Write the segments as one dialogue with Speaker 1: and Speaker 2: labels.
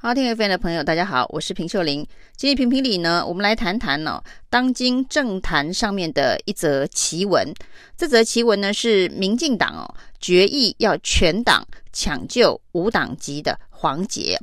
Speaker 1: 好，听 FM 的朋友，大家好，我是平秀玲。今天评评理呢，我们来谈谈、哦，当今政坛上面的一则奇闻。这则奇闻呢，是民进党哦决议要全党抢救无党籍的黄杰。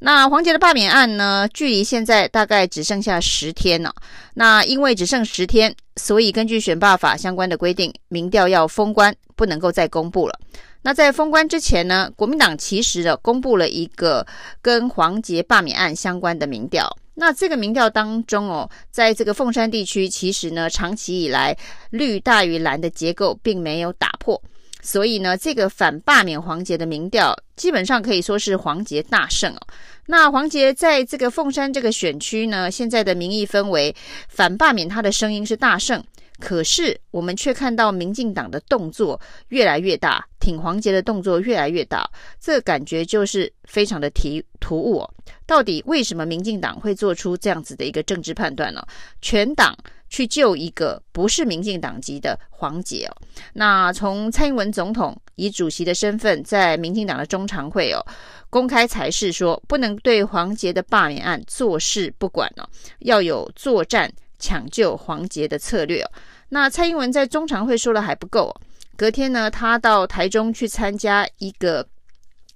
Speaker 1: 那黄杰的罢免案呢，距离现在大概只剩下十天了、哦。那因为只剩十天，所以根据选罢法相关的规定，民调要封关，不能够再公布了。那在封关之前呢，国民党其实呢公布了一个跟黄杰罢免案相关的民调。那这个民调当中哦，在这个凤山地区，其实呢长期以来绿大于蓝的结构并没有打破，所以呢这个反罢免黄杰的民调基本上可以说是黄杰大胜哦。那黄杰在这个凤山这个选区呢，现在的民意氛围反罢免他的声音是大胜。可是我们却看到民进党的动作越来越大，挺黄杰的动作越来越大，这感觉就是非常的突突兀哦。到底为什么民进党会做出这样子的一个政治判断呢？全党去救一个不是民进党籍的黄杰哦。那从蔡英文总统以主席的身份在民进党的中常会哦公开裁示说，不能对黄杰的罢免案坐视不管哦，要有作战。抢救黄杰的策略哦，那蔡英文在中常会说了还不够，隔天呢，他到台中去参加一个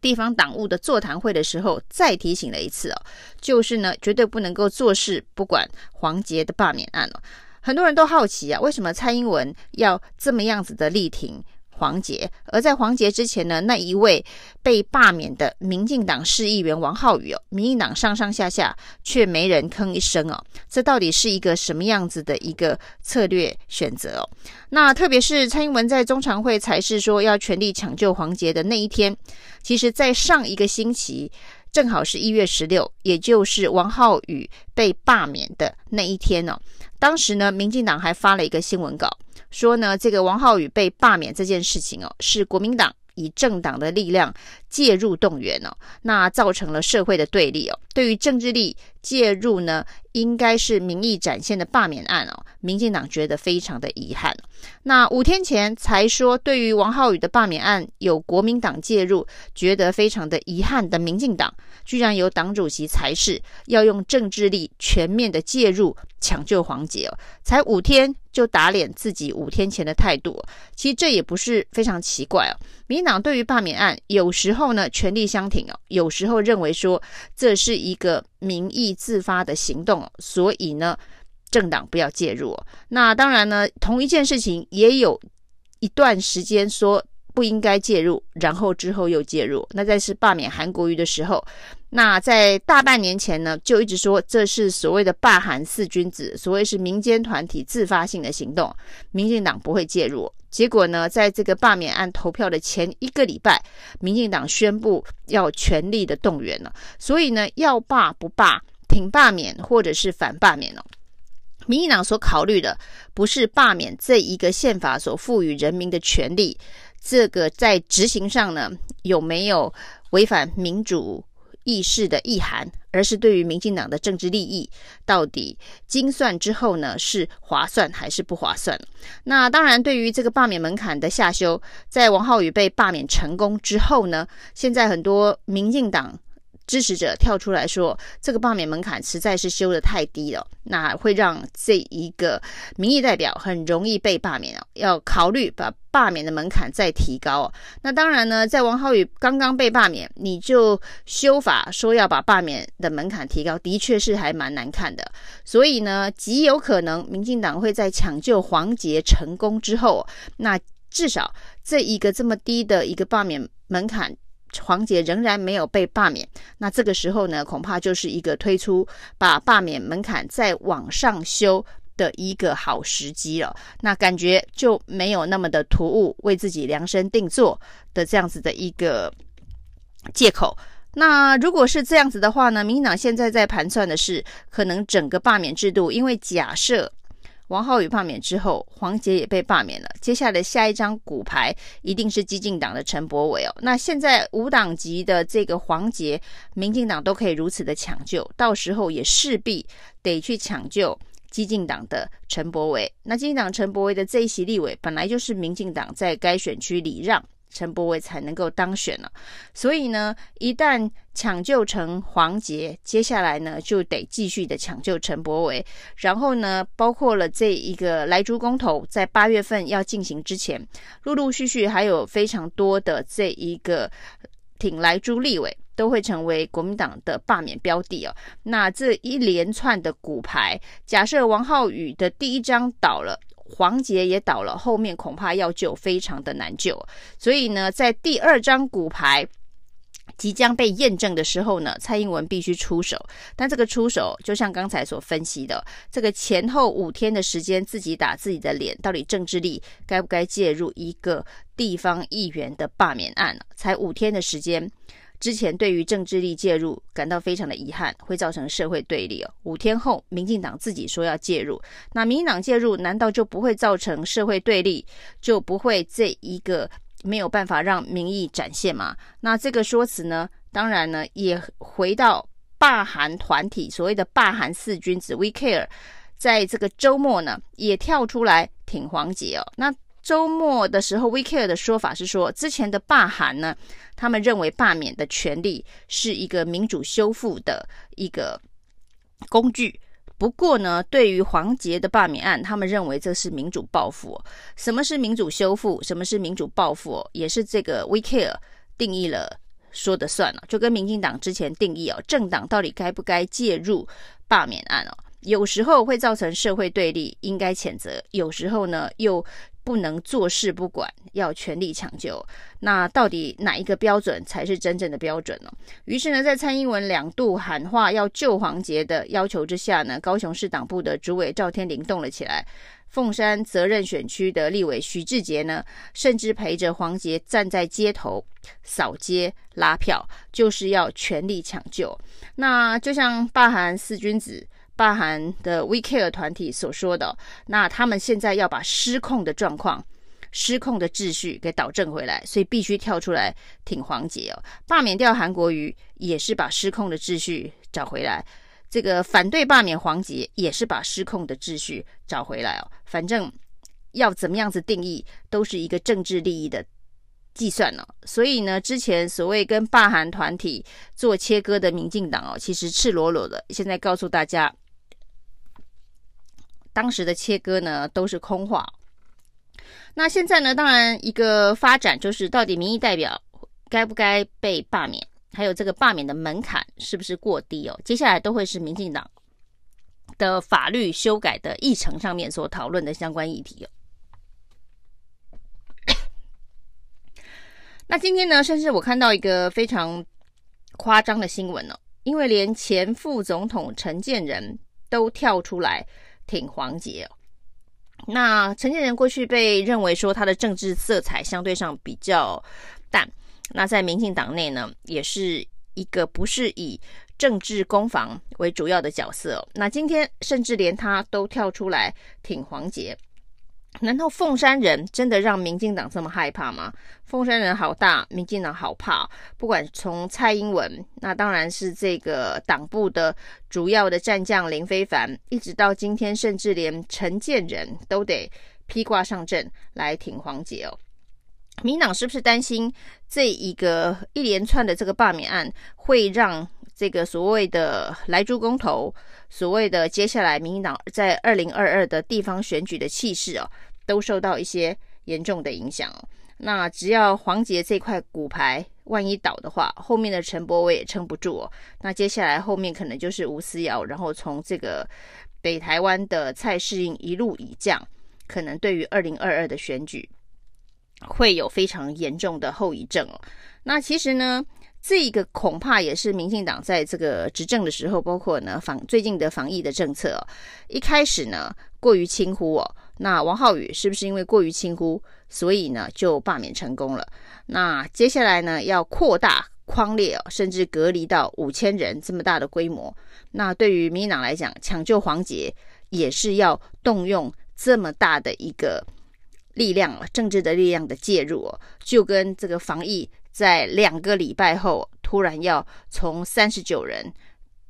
Speaker 1: 地方党务的座谈会的时候，再提醒了一次哦，就是呢，绝对不能够坐视不管黄杰的罢免案哦。很多人都好奇啊，为什么蔡英文要这么样子的力挺？黄杰，而在黄杰之前呢，那一位被罢免的民进党市议员王浩宇哦，民进党上上下下却没人吭一声哦，这到底是一个什么样子的一个策略选择哦？那特别是蔡英文在中常会才是说要全力抢救黄杰的那一天，其实，在上一个星期，正好是一月十六，也就是王浩宇被罢免的那一天哦。当时呢，民进党还发了一个新闻稿。说呢，这个王浩宇被罢免这件事情哦，是国民党以政党的力量介入动员哦，那造成了社会的对立哦。对于政治力介入呢，应该是民意展现的罢免案哦，民进党觉得非常的遗憾。那五天前才说对于王浩宇的罢免案有国民党介入，觉得非常的遗憾的民进党，居然由党主席才是要用政治力全面的介入抢救黄杰哦，才五天。就打脸自己五天前的态度，其实这也不是非常奇怪哦。民党对于罢免案，有时候呢全力相挺哦，有时候认为说这是一个民意自发的行动，所以呢政党不要介入。那当然呢，同一件事情也有一段时间说。不应该介入，然后之后又介入。那在是罢免韩国瑜的时候，那在大半年前呢，就一直说这是所谓的罢韩四君子，所谓是民间团体自发性的行动，民进党不会介入。结果呢，在这个罢免案投票的前一个礼拜，民进党宣布要全力的动员了。所以呢，要罢不罢，挺罢免或者是反罢免哦。民进党所考虑的不是罢免这一个宪法所赋予人民的权利。这个在执行上呢，有没有违反民主意识的意涵？而是对于民进党的政治利益，到底精算之后呢，是划算还是不划算？那当然，对于这个罢免门槛的下修，在王浩宇被罢免成功之后呢，现在很多民进党。支持者跳出来说，这个罢免门槛实在是修得太低了，那会让这一个民意代表很容易被罢免。要考虑把罢免的门槛再提高。那当然呢，在王浩宇刚刚被罢免，你就修法说要把罢免的门槛提高，的确是还蛮难看的。所以呢，极有可能民进党会在抢救黄杰成功之后，那至少这一个这么低的一个罢免门槛。黄杰仍然没有被罢免，那这个时候呢，恐怕就是一个推出把罢免门槛再往上修的一个好时机了。那感觉就没有那么的突兀，为自己量身定做的这样子的一个借口。那如果是这样子的话呢，民进党现在在盘算的是，可能整个罢免制度，因为假设。王浩宇罢免之后，黄杰也被罢免了。接下来下一张骨牌一定是激进党的陈柏伟哦。那现在无党籍的这个黄杰，民进党都可以如此的抢救，到时候也势必得去抢救激进党的陈柏维。那激进党陈柏维的这一席立委，本来就是民进党在该选区礼让陈柏伟才能够当选了。所以呢，一旦抢救成黄杰，接下来呢就得继续的抢救陈柏伟。然后呢，包括了这一个莱猪公投，在八月份要进行之前，陆陆续续还有非常多的这一个挺莱猪立委。都会成为国民党的罢免标的哦。那这一连串的骨牌，假设王浩宇的第一张倒了，黄杰也倒了，后面恐怕要救非常的难救。所以呢，在第二张骨牌即将被验证的时候呢，蔡英文必须出手。但这个出手，就像刚才所分析的，这个前后五天的时间，自己打自己的脸，到底政治力该不该介入一个地方议员的罢免案？才五天的时间。之前对于政治力介入感到非常的遗憾，会造成社会对立哦。五天后，民进党自己说要介入，那民进党介入难道就不会造成社会对立，就不会这一个没有办法让民意展现吗？那这个说辞呢，当然呢也回到罢韩团体所谓的罢韩四君子 We Care，在这个周末呢也跳出来挺黄捷哦。那周末的时候，We Care 的说法是说，之前的罢韩呢，他们认为罢免的权利是一个民主修复的一个工具。不过呢，对于黄杰的罢免案，他们认为这是民主报复。什么是民主修复？什么是民主报复？也是这个 We Care 定义了说的算了。就跟民进党之前定义哦，政党到底该不该介入罢免案哦？有时候会造成社会对立，应该谴责；有时候呢，又不能坐视不管，要全力抢救。那到底哪一个标准才是真正的标准呢？于是呢，在蔡英文两度喊话要救黄杰的要求之下呢，高雄市党部的主委赵天麟动了起来。凤山责任选区的立委许志杰呢，甚至陪着黄杰站在街头扫街拉票，就是要全力抢救。那就像罢韩四君子。罢韩的 We Care 团体所说的，那他们现在要把失控的状况、失控的秩序给导正回来，所以必须跳出来挺黄杰哦。罢免掉韩国瑜也是把失控的秩序找回来，这个反对罢免黄杰也是把失控的秩序找回来哦。反正要怎么样子定义，都是一个政治利益的计算呢。所以呢，之前所谓跟霸韩团体做切割的民进党哦，其实赤裸裸的现在告诉大家。当时的切割呢，都是空话。那现在呢，当然一个发展就是，到底民意代表该不该被罢免，还有这个罢免的门槛是不是过低哦？接下来都会是民进党的法律修改的议程上面所讨论的相关议题哦。那今天呢，甚至我看到一个非常夸张的新闻哦，因为连前副总统陈建仁都跳出来。挺黄杰哦，那陈建仁过去被认为说他的政治色彩相对上比较淡，那在民进党内呢，也是一个不是以政治攻防为主要的角色哦。那今天甚至连他都跳出来挺黄杰。难道凤山人真的让民进党这么害怕吗？凤山人好大，民进党好怕。不管从蔡英文，那当然是这个党部的主要的战将林非凡，一直到今天，甚至连陈建仁都得披挂上阵来挺黄杰哦。民党是不是担心这一个一连串的这个罢免案会让这个所谓的莱猪公投？所谓的接下来，民进党在二零二二的地方选举的气势哦，都受到一些严重的影响。那只要黄杰这块骨牌万一倒的话，后面的陈柏伟也撑不住哦。那接下来后面可能就是吴思瑶，然后从这个北台湾的蔡适应一路以降，可能对于二零二二的选举会有非常严重的后遗症哦。那其实呢，这个恐怕也是民进党在这个执政的时候，包括呢防最近的防疫的政策，一开始呢过于轻忽哦，那王浩宇是不是因为过于轻忽，所以呢就罢免成功了？那接下来呢要扩大框列哦，甚至隔离到五千人这么大的规模，那对于民进党来讲，抢救黄捷也是要动用这么大的一个力量，政治的力量的介入哦，就跟这个防疫。在两个礼拜后，突然要从三十九人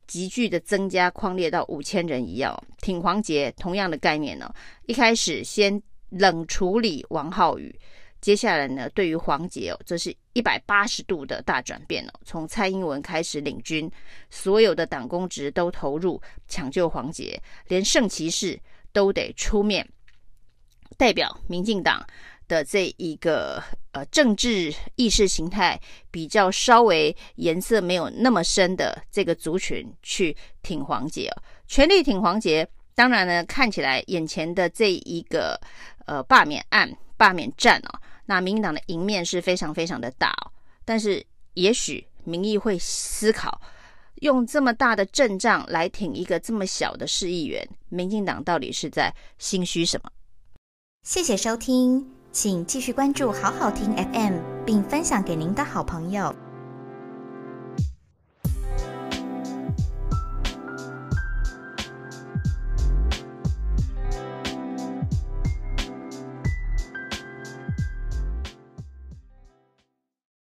Speaker 1: 急剧的增加匡列到五千人一样，挺黄杰同样的概念呢。一开始先冷处理王浩宇，接下来呢，对于黄杰哦，这是一百八十度的大转变哦。从蔡英文开始领军，所有的党公职都投入抢救黄杰，连圣骑士都得出面代表民进党的这一个呃政治意识形态比较稍微颜色没有那么深的这个族群去挺黄捷哦，全力挺黄捷。当然呢，看起来眼前的这一个呃罢免案、罢免战哦。那民进党的赢面是非常非常的大哦，但是也许民意会思考，用这么大的阵仗来挺一个这么小的市议员，民进党到底是在心虚什么？
Speaker 2: 谢谢收听，请继续关注好好听 FM，并分享给您的好朋友。